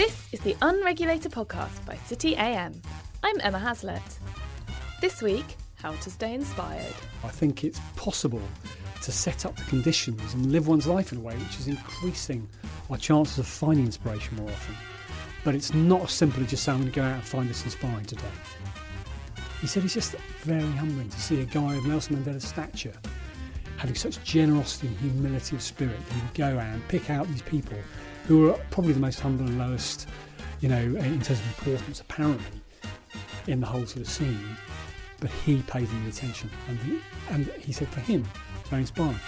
This is the Unregulated Podcast by City AM. I'm Emma Haslett. This week, how to stay inspired. I think it's possible to set up the conditions and live one's life in a way which is increasing our chances of finding inspiration more often. But it's not as simple as just saying, I'm going to go out and find this inspiring today. He said it's just very humbling to see a guy of Nelson Mandela's stature having such generosity and humility of spirit that he would go out and pick out these people who are probably the most humble and lowest, you know, in terms of importance apparently in the whole sort of scene. But he paid them the attention, and he, and he said for him, it's very inspiring.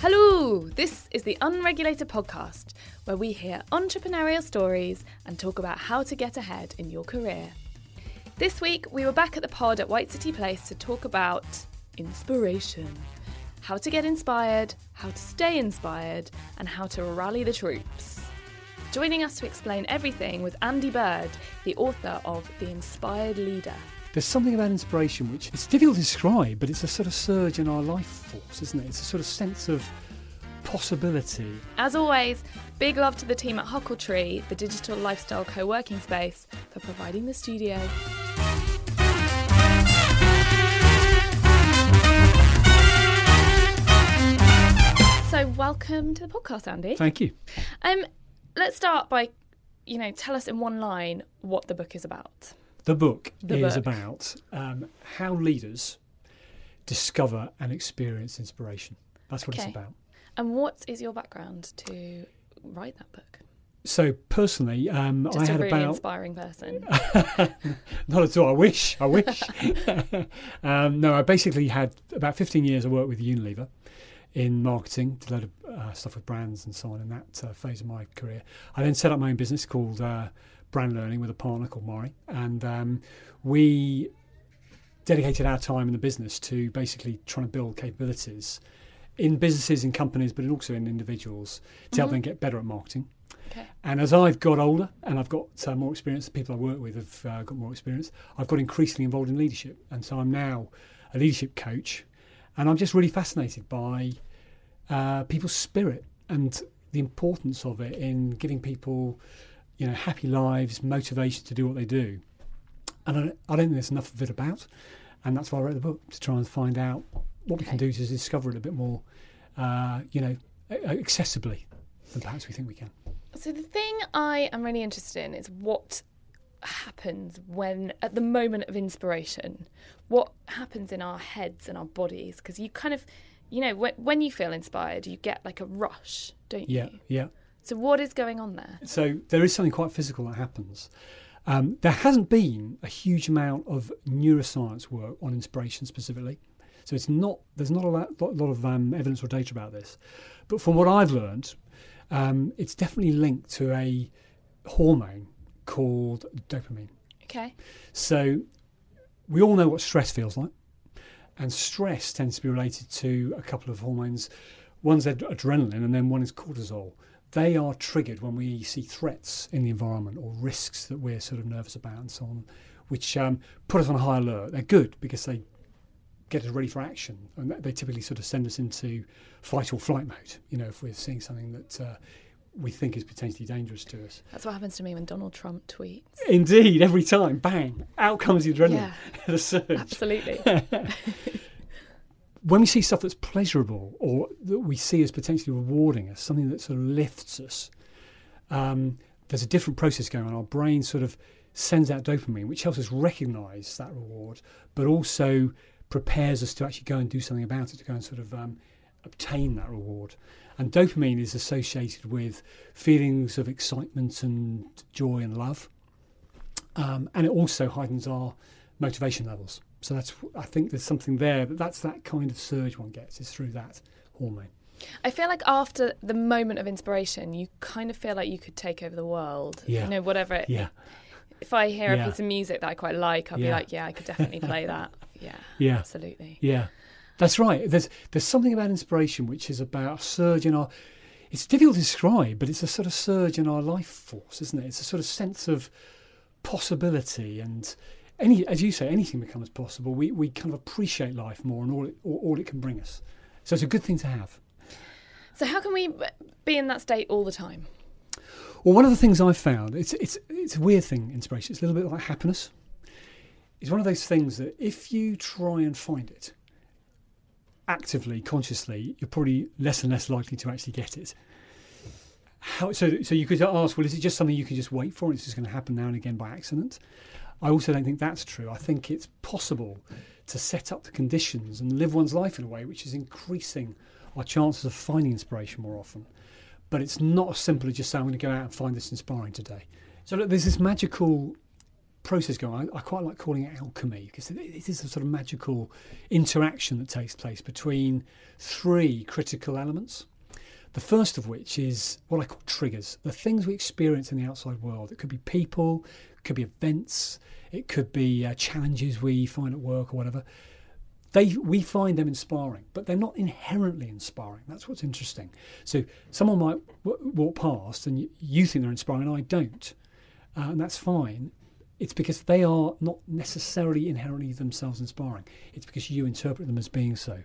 Hello, this is the Unregulated Podcast, where we hear entrepreneurial stories and talk about how to get ahead in your career. This week, we were back at the pod at White City Place to talk about inspiration how to get inspired, how to stay inspired, and how to rally the troops. Joining us to explain everything was Andy Bird, the author of The Inspired Leader. There's something about inspiration which it's difficult to describe, but it's a sort of surge in our life force, isn't it? It's a sort of sense of possibility. As always, big love to the team at Huckletree, the digital lifestyle co working space, for providing the studio. So, welcome to the podcast, Andy. Thank you. Um, let's start by, you know, tell us in one line what the book is about. The book The is book. about um, how leaders discover and experience inspiration. That's what Okay. it's about. And what is your background to write that book? So personally, um, I a had really about inspiring person. not at all. I wish. I wish. um, no, I basically had about 15 years of work with Unilever in marketing, did a load of uh, stuff with brands and so on in that uh, phase of my career. I then set up my own business called uh, Brand Learning with a partner called Maury, and um, we dedicated our time in the business to basically trying to build capabilities in businesses, in companies, but also in individuals to help Mhm. them get better at marketing. Okay. And as I've got older and I've got uh, more experience, the people I work with have uh, got more experience, I've got increasingly involved in leadership. And so I'm now a leadership coach. And I'm just really fascinated by uh, people's spirit and the importance of it in giving people, you know, happy lives, motivation to do what they do. And I don't, I don't think there's enough of it about. And that's why I wrote the book, to try and find out what we can do to discover it a bit more, uh, you know, accessibly than perhaps we think we can. So the thing I am really interested in is what happens when at the moment of inspiration what happens in our heads and our bodies because you kind of you know when, when you feel inspired you get like a rush don't Yeah, you yeah. Yeah. So what is going on there So there is something quite physical that happens. Um, there hasn't been a huge amount of neuroscience work on inspiration specifically. So it's not there's not a lot, lot, lot of um, evidence or data about this. But from what I've learned, um, it's definitely linked to a hormone called dopamine. okay So we all know what stress feels like, and stress tends to be related to a couple of hormones. One's ad- adrenaline, and then one is cortisol. They are triggered when we see threats in the environment or risks that we're sort of nervous about, and so on, which um, put us on a high alert. They're good because they get us ready for action, and they typically sort of send us into fight or flight mode. You know, if we're seeing something that uh, we think is potentially dangerous to us. that's what happens to me when donald trump tweets Indeed, every time, bang, out comes the adrenaline, yeah the surge. absolutely when we see stuff that's pleasurable or that we see as potentially rewarding us, something that sort of lifts us, um, there's a different process going on. Our brain sort of sends out dopamine, which helps us recognize that reward, but also prepares us to actually go and do something about it, to go and sort of um, obtain that reward. And dopamine is associated with feelings of excitement and joy and love. Um, and it also heightens our motivation levels. So that's, I think there's something there, but that's that kind of surge one gets is through that hormone. I feel like after the moment of inspiration, you kind of feel like you could take over the world. Yeah. You know, whatever. It, Yeah, If I hear Yeah. a piece of music that I quite like, I'll be like, yeah, I could definitely play that. Yeah, yeah, absolutely. yeah. That's right. There's there's something about inspiration which is about a surge in our. It's difficult to describe, but it's a sort of surge in our life force, isn't it? It's a sort of sense of possibility and any, as you say, anything becomes possible. We we kind of appreciate life more and all it all, all it can bring us. So it's a good thing to have. So how can we be in that state all the time? Well, one of the things I've found, it's, it's, it's a weird thing, inspiration. It's a little bit like happiness. It's one of those things that if you try and find it actively, consciously, you're probably less and less likely to actually get it. How, so, so you could ask, well, is it just something you can just wait for and it's just going to happen now and again by accident? I also don't think that's true. I think it's possible to set up the conditions and live one's life in a way which is increasing our chances of finding inspiration more often. But it's not as simple as just saying, I'm going to go out and find this inspiring today. So look, there's this magical process going. I, I quite like calling it alchemy because it, it is a sort of magical interaction that takes place between three critical elements. The first of which is what I call triggers, the things we experience in the outside world. It could be people, it could be events, it could be uh, challenges we find at work or whatever. They, we find them inspiring, but they're not inherently inspiring. That's what's interesting. So someone might w- walk past and you, you, think they're inspiring, and I don't, uh, and that's fine. It's because they are not necessarily inherently themselves inspiring. It's because you interpret them as being so,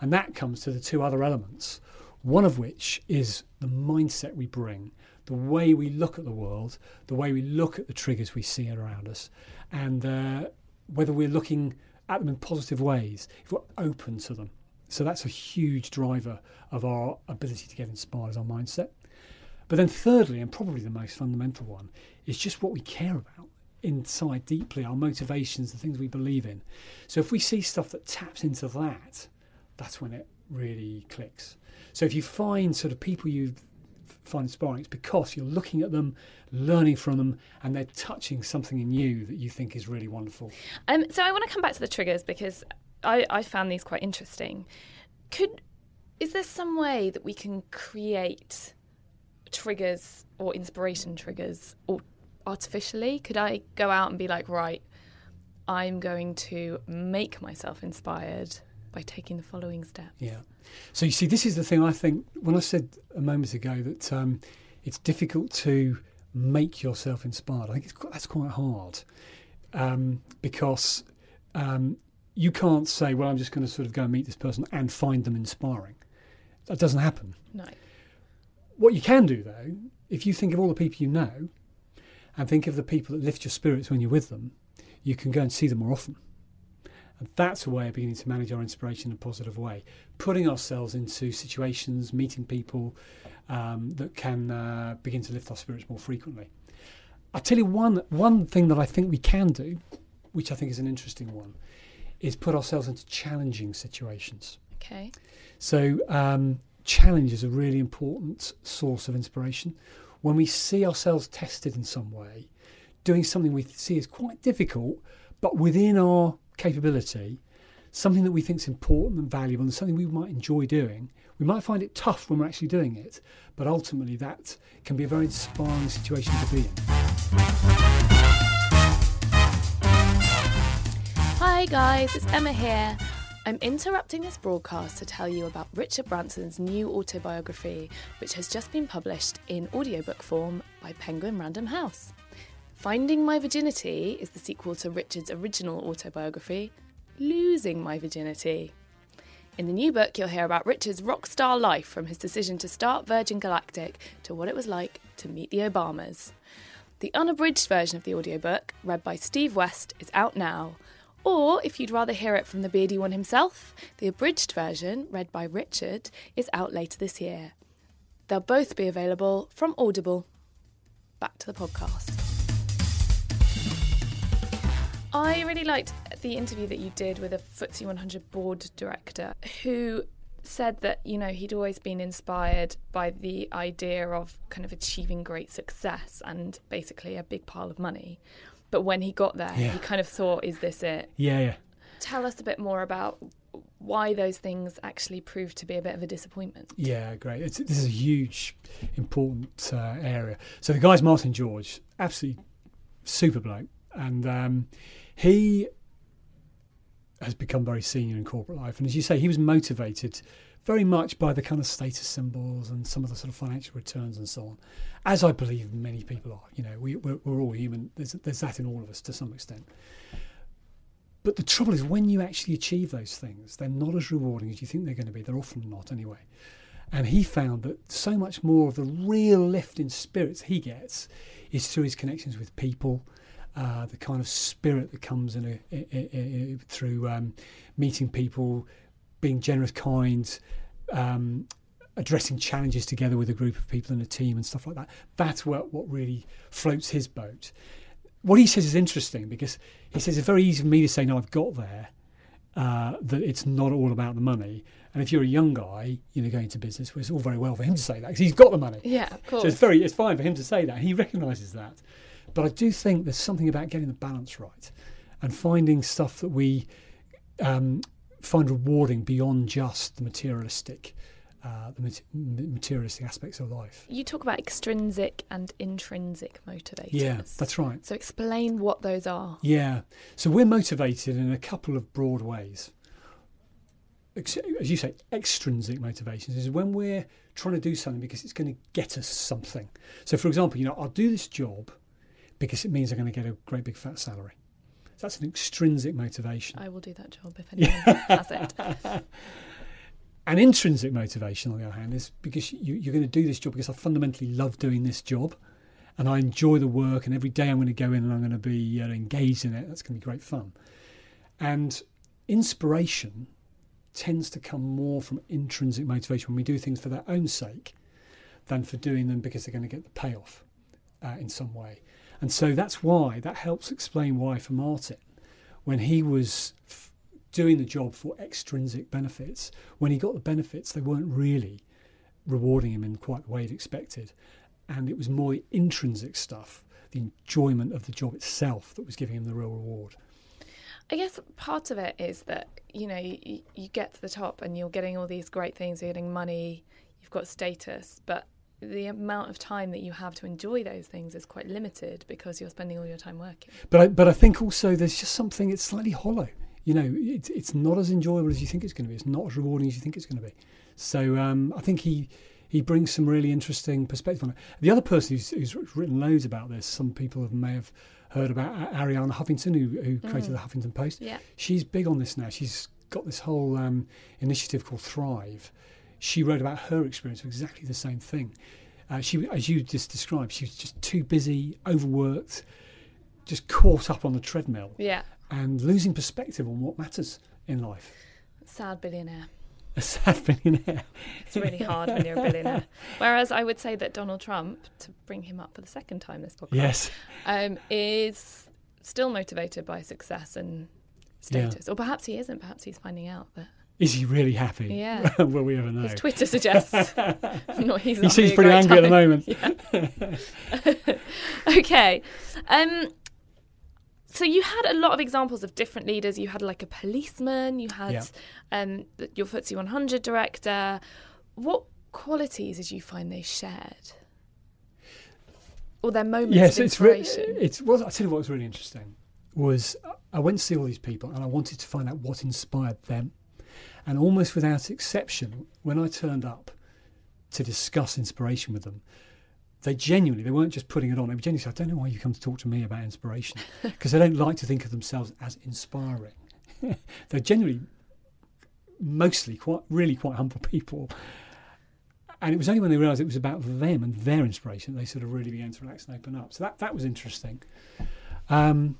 and that comes to the two other elements. One of which is the mindset we bring, the way we look at the world, the way we look at the triggers we see around us, and uh, whether we're looking at them in positive ways, if we're open to them. So that's a huge driver of our ability to get inspired as our mindset. But then, thirdly, and probably the most fundamental one, is just what we care about inside deeply, our motivations, the things we believe in. So if we see stuff that taps into that, that's when it really clicks. So if you find sort of people you find inspiring, it's because you're looking at them, learning from them, and they're touching something in you that you think is really wonderful. Um, so I want to come back to the triggers because I, I found these quite interesting. Could is there some way that we can create triggers or inspiration triggers or artificially? Could I go out and be like, right, I'm going to make myself inspired by taking the following steps? Yeah. So you see, this is the thing I think when I said a moment ago that um, it's difficult to make yourself inspired. I think it's, that's quite hard um, because um, you can't say, "Well, I'm just going to sort of go and meet this person and find them inspiring." That doesn't happen. No. What you can do, though, if you think of all the people you know, and think of the people that lift your spirits when you're with them, you can go and see them more often. And that's a way of beginning to manage our inspiration in a positive way. Putting ourselves into situations, meeting people um, that can uh, begin to lift our spirits more frequently. I'll tell you one, one thing that I think we can do, which I think is an interesting one, is put ourselves into challenging situations. Okay. So, um, challenge is a really important source of inspiration. When we see ourselves tested in some way, doing something we see as quite difficult, but within our capability, something that we think is important and valuable and something we might enjoy doing. We might find it tough when we're actually doing it, but ultimately that can be a very inspiring situation to be in. Hi guys, it's Emma here. I'm interrupting this broadcast to tell you about Richard Branson's new autobiography, which has just been published in audiobook form by Penguin Random House. Finding My Virginity is the sequel to Richard's original autobiography, Losing My Virginity. In the new book, you'll hear about Richard's rock star life from his decision to start Virgin Galactic to what it was like to meet the Obamas. The unabridged version of the audiobook, read by Steve West, is out now. Or, if you'd rather hear it from the beardy one himself, the abridged version, read by Richard, is out later this year. They'll both be available from Audible. Back to the podcast. I really liked the interview that you did with a FTSE 100 board director who said that you know he'd always been inspired by the idea of kind of achieving great success and basically a big pile of money but when he got there Yeah. he kind of thought is this it Yeah, yeah. tell us a bit more about why those things actually proved to be a bit of a disappointment Yeah, great. It's, this is a huge, important uh, area. So the guy's Martin George, absolutely super bloke, and um, he has become very senior in corporate life. And as you say, he was motivated very much by the kind of status symbols and some of the sort of financial returns and so on, as I believe many people are. You know, we, we're, we're all human. There's, there's that in all of us to some extent. But the trouble is, when you actually achieve those things, they're not as rewarding as you think they're going to be. They're often not, anyway. And he found that so much more of the real lift in spirits he gets is through his connections with people, uh, the kind of spirit that comes in, a, a, a, through um, meeting people, being generous, kind, um, addressing challenges together with a group of people in a team and stuff like that. That's what, what really floats his boat. What he says is interesting because he says it's very easy for me to say, no, I've got there, uh, that it's not all about the money. And if you're a young guy, you know, going into business, well, it's all very well for him to say that because he's got the money. Yeah, of course. So it's very, it's fine for him to say that. He recognises that. But I do think there's something about getting the balance right and finding stuff that we um, find rewarding beyond just the materialistic. Uh, the materialistic aspects of life. You talk about extrinsic and intrinsic motivators. Yeah, that's right. So explain what those are. Yeah. So we're motivated in a couple of broad ways. As you say, extrinsic motivations is when we're trying to do something because it's going to get us something. So, for example, you know, I'll do this job because it means I'm going to get a great big fat salary. That's an extrinsic motivation. I will do that job if anyone has it. An intrinsic motivation, on the other hand, is because you, you're going to do this job because I fundamentally love doing this job and I enjoy the work, and every day I'm going to go in and I'm going to be uh, engaged in it. That's going to be great fun. And inspiration tends to come more from intrinsic motivation when we do things for their own sake than for doing them because they're going to get the payoff uh, in some way. And so that's why, that helps explain why for Martin, when he was f- doing the job for extrinsic benefits, when he got the benefits, they weren't really rewarding him in quite the way he'd expected. And it was more intrinsic stuff, the enjoyment of the job itself, that was giving him the real reward. I guess part of it is that, you know, you, you get to the top and you're getting all these great things, you're getting money, you've got status, but the amount of time that you have to enjoy those things is quite limited because you're spending all your time working. But I, but I think also there's just something it's slightly hollow. You know, it's it's not as enjoyable as you think it's going to be. It's not as rewarding as you think it's going to be. So um, I think he he brings some really interesting perspective on it. The other person who's, who's written loads about this, some people have, may have heard about Arianna Huffington, who, who mm. created the Huffington Post. Yeah. She's big on this now. She's got this whole um, initiative called Thrive, she wrote about her experience of exactly the same thing. Uh, she, as you just described, she was just too busy, overworked, just caught up on the treadmill. Yeah. And losing perspective on what matters in life. Sad billionaire. A sad billionaire. it's really hard when you're a billionaire. Whereas I would say that Donald Trump, to bring him up for the second time this podcast, yes, um, is still motivated by success and status, yeah. or perhaps he isn't. Perhaps he's finding out that is he really happy? Yeah. Will we ever know? His Twitter suggests. no, he's he seems pretty angry time. at the moment. okay. Um, so you had a lot of examples of different leaders. You had like a policeman. You had yeah. um, your FTSE 100 director. What qualities did you find they shared? Or their moments yes, of inspiration? It's, re- it's well, I tell you what was really interesting was I went to see all these people and I wanted to find out what inspired them. And almost without exception, when I turned up to discuss inspiration with them, they genuinely, they weren't just putting it on. They genuinely said, I don't know why you come to talk to me about inspiration, because they don't like to think of themselves as inspiring. They're generally, mostly, quite, really quite humble people. And it was only when they realised it was about them and their inspiration that they sort of really began to relax and open up. So that, that was interesting. Um,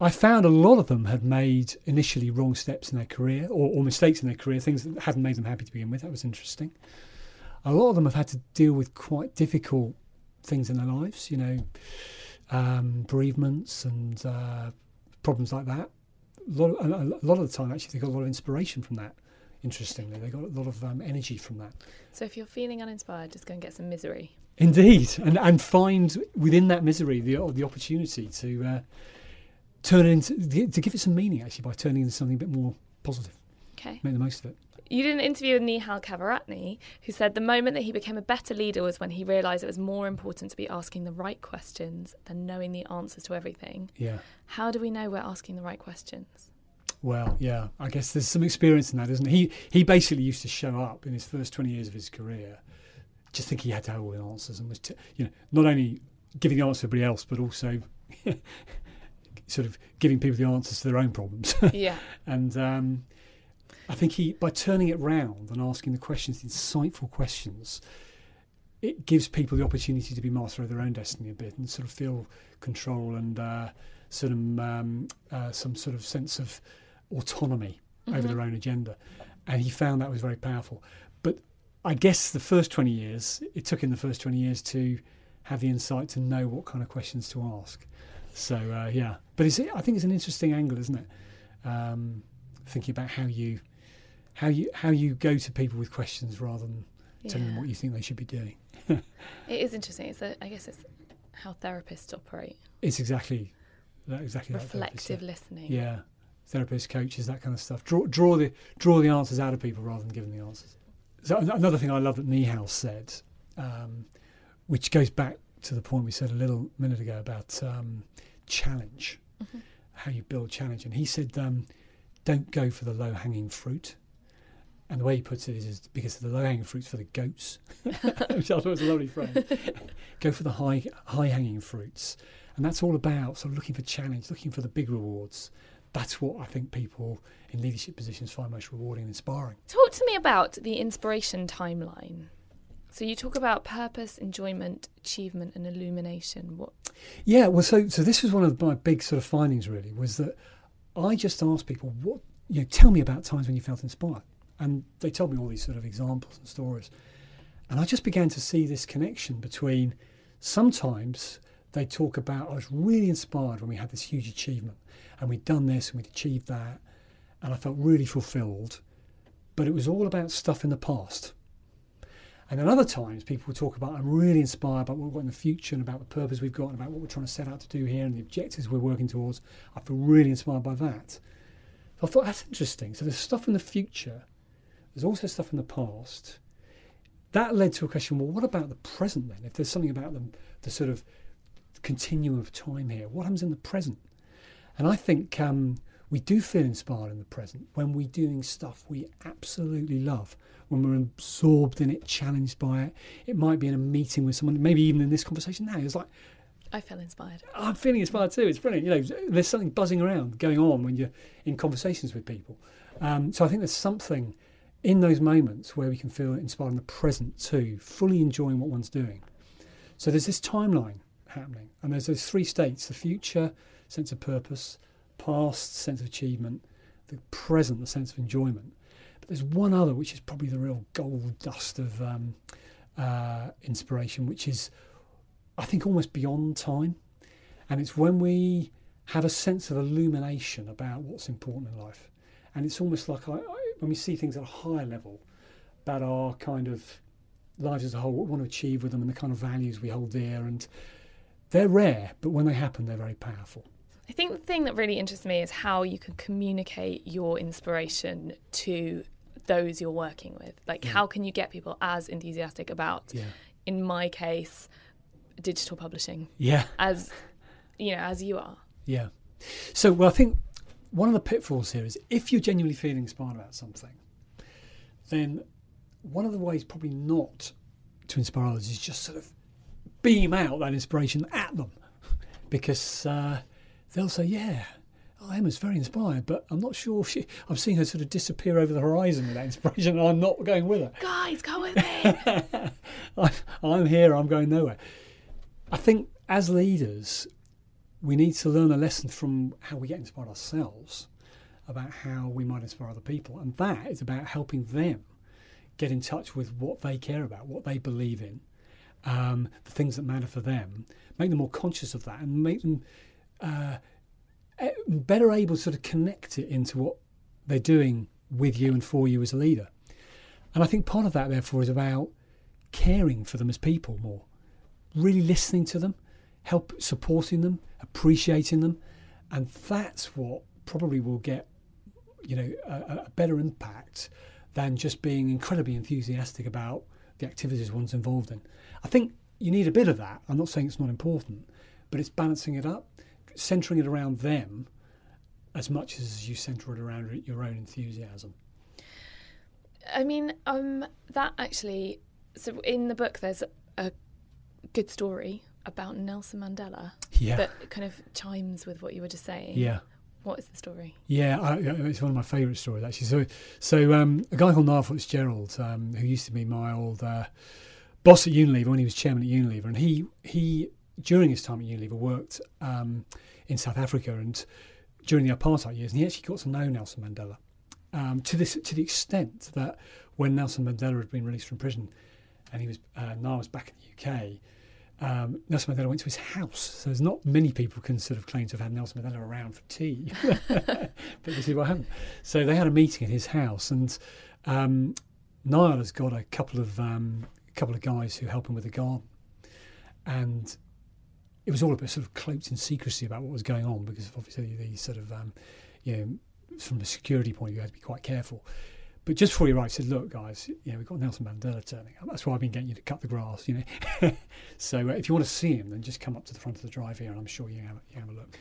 I found a lot of them had made initially wrong steps in their career or, or, mistakes in their career, things that hadn't made them happy to begin with. That was interesting. A lot of them have had to deal with quite difficult things in their lives, you know, um, bereavements and uh, problems like that. A lot, of, a lot of the time, actually, they got a lot of inspiration from that. Interestingly, they got a lot of um, energy from that. So, if you're feeling uninspired, just go and get some misery. Indeed, and and find within that misery the the opportunity to. Uh, turn it into to give it some meaning actually by turning it into something a bit more positive. Okay. Make the most of it. You did an interview with Nihal Kaviratne, who said the moment that he became a better leader was when he realised it was more important to be asking the right questions than knowing the answers to everything. Yeah. How do we know we're asking the right questions? Well, yeah, I guess there's some experience in that, isn't it? he? He basically used to show up in his first 20 years of his career, just think he had to have all the answers and was, t- you know, not only giving the answer to everybody else, but also sort of giving people the answers to their own problems. yeah. And um, I think he, by turning it round and asking the questions, insightful questions, it gives people the opportunity to be master of their own destiny a bit and sort of feel control and uh, sort of um, uh, some sort of sense of autonomy mm-hmm. over their own agenda. And he found that was very powerful. But I guess the first 20 years, it took him the first 20 years to have the insight to know what kind of questions to ask. So, uh, yeah. But I think it's an interesting angle, isn't it? Um, thinking about how you how you how you go to people with questions rather than yeah. telling them what you think they should be doing. it is interesting. It's a, I guess it's how therapists operate. It's exactly that. Exactly reflective that listening. Yeah, therapists, coaches, that kind of stuff. Draw draw the draw the answers out of people rather than giving the answers. So another thing I love that Nihal said, um, which goes back to the point we said a little minute ago about um, challenge, mm-hmm. how you build challenge, and he said, um, "Don't go for the low hanging fruit." And the way he puts it is, is because the low hanging fruit's for the goats, which I thought was a lovely phrase. Go for the high high hanging fruits, and that's all about sort of looking for challenge, looking for the big rewards. That's what I think people in leadership positions find most rewarding and inspiring. Talk to me about the inspiration timeline. So you talk about purpose, enjoyment, achievement, and illumination. What? Yeah, well, so so this was one of my big sort of findings. Really, was that I just asked people, what you know, tell me about times when you felt inspired. And they told me all these sort of examples and stories. And I just began to see this connection between sometimes they talk about, I was really inspired when we had this huge achievement and we'd done this and we'd achieved that. And I felt really fulfilled. But it was all about stuff in the past. And then other times people talk about, I'm really inspired about what we've got in the future and about the purpose we've got and about what we're trying to set out to do here and the objectives we're working towards. I feel really inspired by that. So I thought that's interesting. So there's stuff in the future there's also stuff in the past. That led to a question well, what about the present then? If there's something about the, the sort of continuum of time here, what happens in the present? And I think um, we do feel inspired in the present when we're doing stuff we absolutely love, when we're absorbed in it, challenged by it. It might be in a meeting with someone, maybe even in this conversation now. It's like, I feel inspired. I'm feeling inspired too. It's brilliant. You know, there's something buzzing around going on when you're in conversations with people. Um, so I think there's something in those moments where we can feel inspired in the present too, fully enjoying what one's doing. So there's this timeline happening, and there's those three states the future, sense of purpose, past, sense of achievement, the present, the sense of enjoyment. But there's one other, which is probably the real gold dust of um, uh, inspiration, which is, I think, almost beyond time. And it's when we have a sense of illumination about what's important in life. And it's almost like I, when we see things at a higher level about our kind of lives as a whole, what we want to achieve with them, and the kind of values we hold dear. And they're rare, but when they happen, they're very powerful. I think the thing that really interests me is how you can communicate your inspiration to those you're working with. Like, yeah. how can you get people as enthusiastic about, yeah. in my case, digital publishing? Yeah. As you know, as you are. Yeah. So, well, I think one of the pitfalls here is if you're genuinely feeling inspired about something, then one of the ways probably not to inspire others is just sort of beam out that inspiration at them because uh, they'll say, Yeah, Emma's very inspired, but I'm not sure she. I'm seeing her sort of disappear over the horizon with that inspiration, and I'm not going with her. Guys, go with me. I'm, I'm here. I'm going nowhere. I think as leaders, we need to learn a lesson from how we get inspired ourselves about how we might inspire other people. And that is about helping them get in touch with what they care about, what they believe in, um, the things that matter for them, make them more conscious of that and make them uh, better able to sort of connect it into what they're doing with you and for you as a leader. And I think part of that, therefore, is about caring for them as people more, really listening to them, help supporting them, appreciating them, and that's what probably will get you know a, a better impact than just being incredibly enthusiastic about the activities one's involved in. I think you need a bit of that. I'm not saying it's not important, but it's balancing it up, centering it around them as much as you center it around your own enthusiasm. I mean, um, that actually. So in the book, there's a good story about Nelson Mandela yeah. that kind of chimes with what you were just saying. Yeah. What is the story? Yeah, I, it's one of my favourite stories actually. So, so um, a guy called Niall Fitzgerald, um, who used to be my old uh, boss at Unilever when he was chairman at Unilever, and he he during his time at Unilever worked um, in South Africa and during the apartheid years, and he actually got to know Nelson Mandela um, to this to the extent that when Nelson Mandela had been released from prison, and he was uh, was back in the UK. Um, Nelson Mandela went to his house. So there's not many people can sort of claim to have had Nelson Mandela around for tea, but this is what happened. So they had a meeting at his house, and um, Niall has got a couple of um, couple of guys who help him with the garden, and it was all a bit sort of cloaked in secrecy about what was going on because obviously the sort of um, you know from a security point of view you had to be quite careful. But just before he arrived, he said, "Look, guys, you know, we've got Nelson Mandela turning up. That's why I've been getting you to cut the grass, you know. so uh, if you want to see him, then just come up to the front of the drive here, and I'm sure you have, you have a look."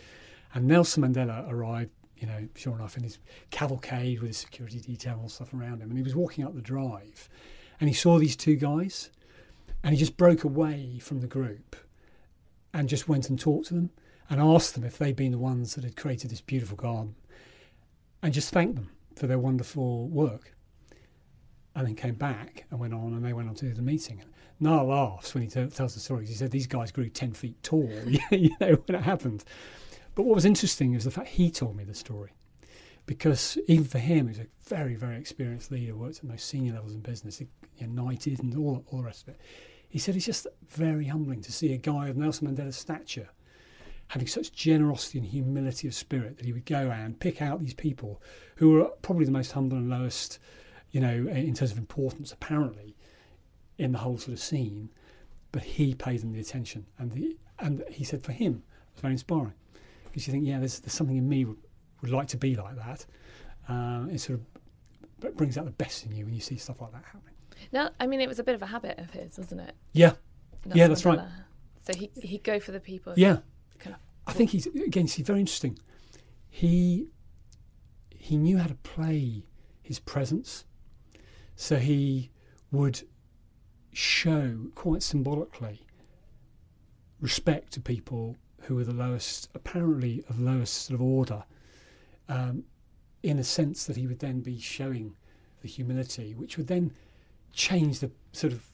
And Nelson Mandela arrived, you know, sure enough, in his cavalcade with his security detail and stuff around him, and he was walking up the drive, and he saw these two guys, and he just broke away from the group, and just went and talked to them, and asked them if they'd been the ones that had created this beautiful garden, and just thanked them for their wonderful work. And then came back and went on, and they went on to the meeting. And Niall laughs when he t- tells the stories. He said these guys grew 10 feet tall, you know, when it happened. But what was interesting is the fact he told me the story. Because even for him, he's a very, very experienced leader, worked at most senior levels in business, United and all, all the rest of it. He said it's just very humbling to see a guy of Nelson Mandela's stature having such generosity and humility of spirit that he would go and pick out these people who were probably the most humble and lowest, you know, in terms of importance, apparently, in the whole sort of scene. But he paid them the attention, and the and he said for him it was very inspiring because you think, yeah, there's, there's something in me would, would like to be like that. Uh, it sort of brings out the best in you when you see stuff like that happening. Now, I mean, it was a bit of a habit of his, wasn't it? Yeah, yeah, that's right. So he he'd go for the people. Yeah, kind of I think he's again. He's very interesting. He he knew how to play his presence, so he would show quite symbolically respect to people who were the lowest, apparently of lowest sort of order, um, in a sense that he would then be showing the humility, which would then change the sort of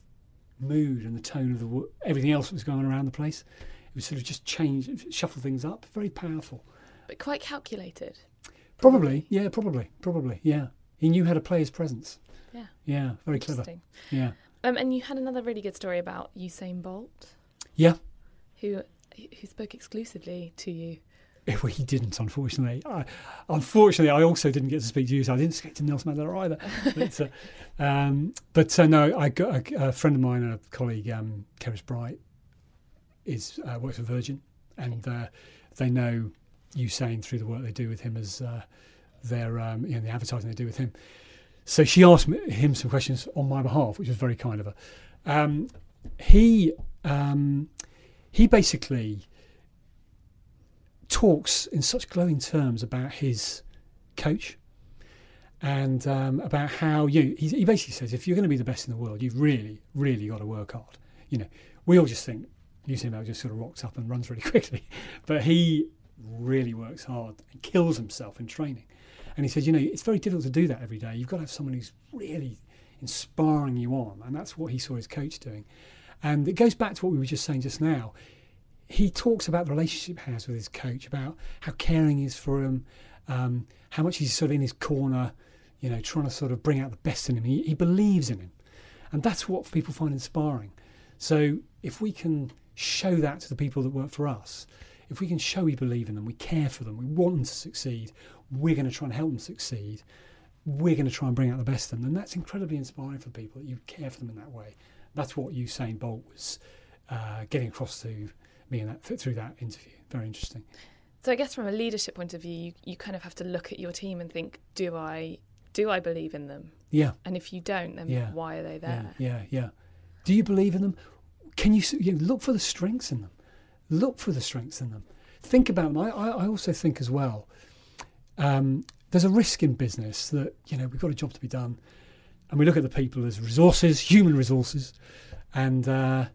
mood and the tone of the everything else that was going on around the place. It was sort of just change, shuffle things up. Very powerful. But quite calculated. Probably, yeah, probably, probably, yeah. He knew how to play his presence. Yeah. Yeah, very clever. Yeah. Um, and you had another really good story about Usain Bolt. Yeah. Who who spoke exclusively to you. Well, he didn't, unfortunately. I, unfortunately, I also didn't get to speak to you, so I didn't speak to Nelson Mandela either. but uh, um, but uh, no, I got a, a, friend of mine, a colleague, um, Kerris Bright, is uh, works for Virgin, and uh, they know Usain through the work they do with him as uh, their um, you know the advertising they do with him. So she asked him some questions on my behalf, which was very kind of her. Um, he um, he basically talks in such glowing terms about his coach and um, about how you he, basically says if you're going to be the best in the world you've really really got to work hard you know we all just think Usain Bolt just sort of rocks up and runs really quickly. But he really works hard and kills himself in training. And he said, you know, it's very difficult to do that every day. You've got to have someone who's really inspiring you on. And that's what he saw his coach doing. And it goes back to what we were just saying just now. He talks about the relationship he has with his coach, about how caring he is for him, um, how much he's sort of in his corner, you know, trying to sort of bring out the best in him. He, he believes in him. And that's what people find inspiring. So if we can show that to the people that work for us. If we can show we believe in them, we care for them, we want them to succeed, we're going to try and help them succeed, we're going to try and bring out the best of them. And that's incredibly inspiring for people that you care for them in that way. That's what Usain Bolt was uh, getting across to me in that, through that interview. Very interesting. So I guess from a leadership point of view, you, you kind of have to look at your team and think, do I do I believe in them? Yeah. And if you don't, then yeah. why are they there? Yeah, yeah, yeah. Do you believe in them? Can you, you know, look for the strengths in them? Look for the strengths in them. Think about them. I, I also think as well. Um, there's a risk in business that you know we've got a job to be done, and we look at the people as resources, human resources, and uh,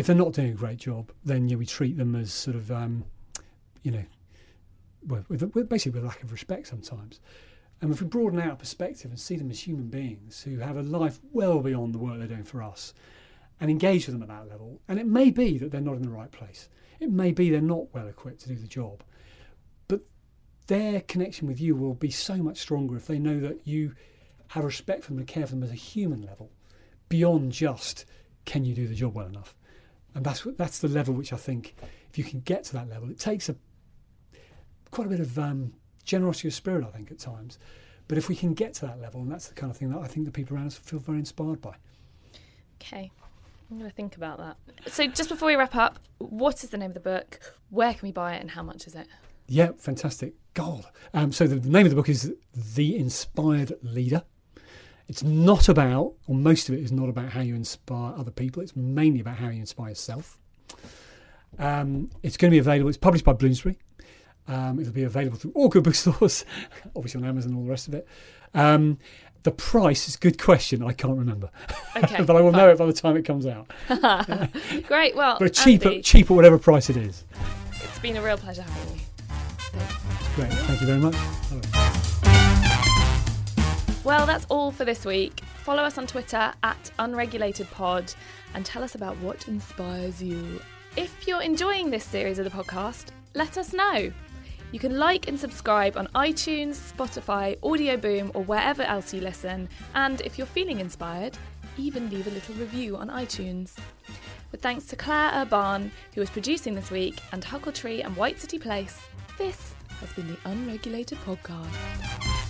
if they're not doing a great job, then know, we treat them as sort of um, you know with, with basically with a lack of respect sometimes. And if we broaden out our perspective and see them as human beings who have a life well beyond the work they're doing for us and engage with them at that level, and it may be that they're not in the right place. It may be they're not well equipped to do the job. But their connection with you will be so much stronger if they know that you have respect for them and care for them as a human level, beyond just can you do the job well enough. And that's that's the level which I think if you can get to that level, it takes a quite a bit of um, generosity of spirit, I think, at times. But if we can get to that level, and that's the kind of thing that I think the people around us feel very inspired by. Okay. I'm going to think about that. So, just before we wrap up, what is the name of the book? Where can we buy it, and how much is it? Yeah, fantastic. God. Um, so, the, the name of the book is The Inspired Leader. It's not about, or most of it is not about how you inspire other people. It's mainly about how you inspire yourself. Um, it's going to be available. It's published by Bloomsbury. Um, it'll be available through all good bookstores, obviously on Amazon and all the rest of it. Um, the price is a good question. I can't remember. Okay, but I will fine. know it by the time it comes out. Great. Well, But cheaper, Andy, cheaper, whatever price it is. it's been a real pleasure having you. Great. Thank you very much. Well, that's all for this week. Follow us on Twitter at unregulatedpod and tell us about what inspires you. If you're enjoying this series of the podcast, let us know. You can like and subscribe on iTunes, Spotify, Audio Boom, or wherever else you listen. And if you're feeling inspired, even leave a little review on iTunes. With thanks to Claire Urban, who was producing this week, and Huckletree and White City Place, this has been the Unregulated Podcast.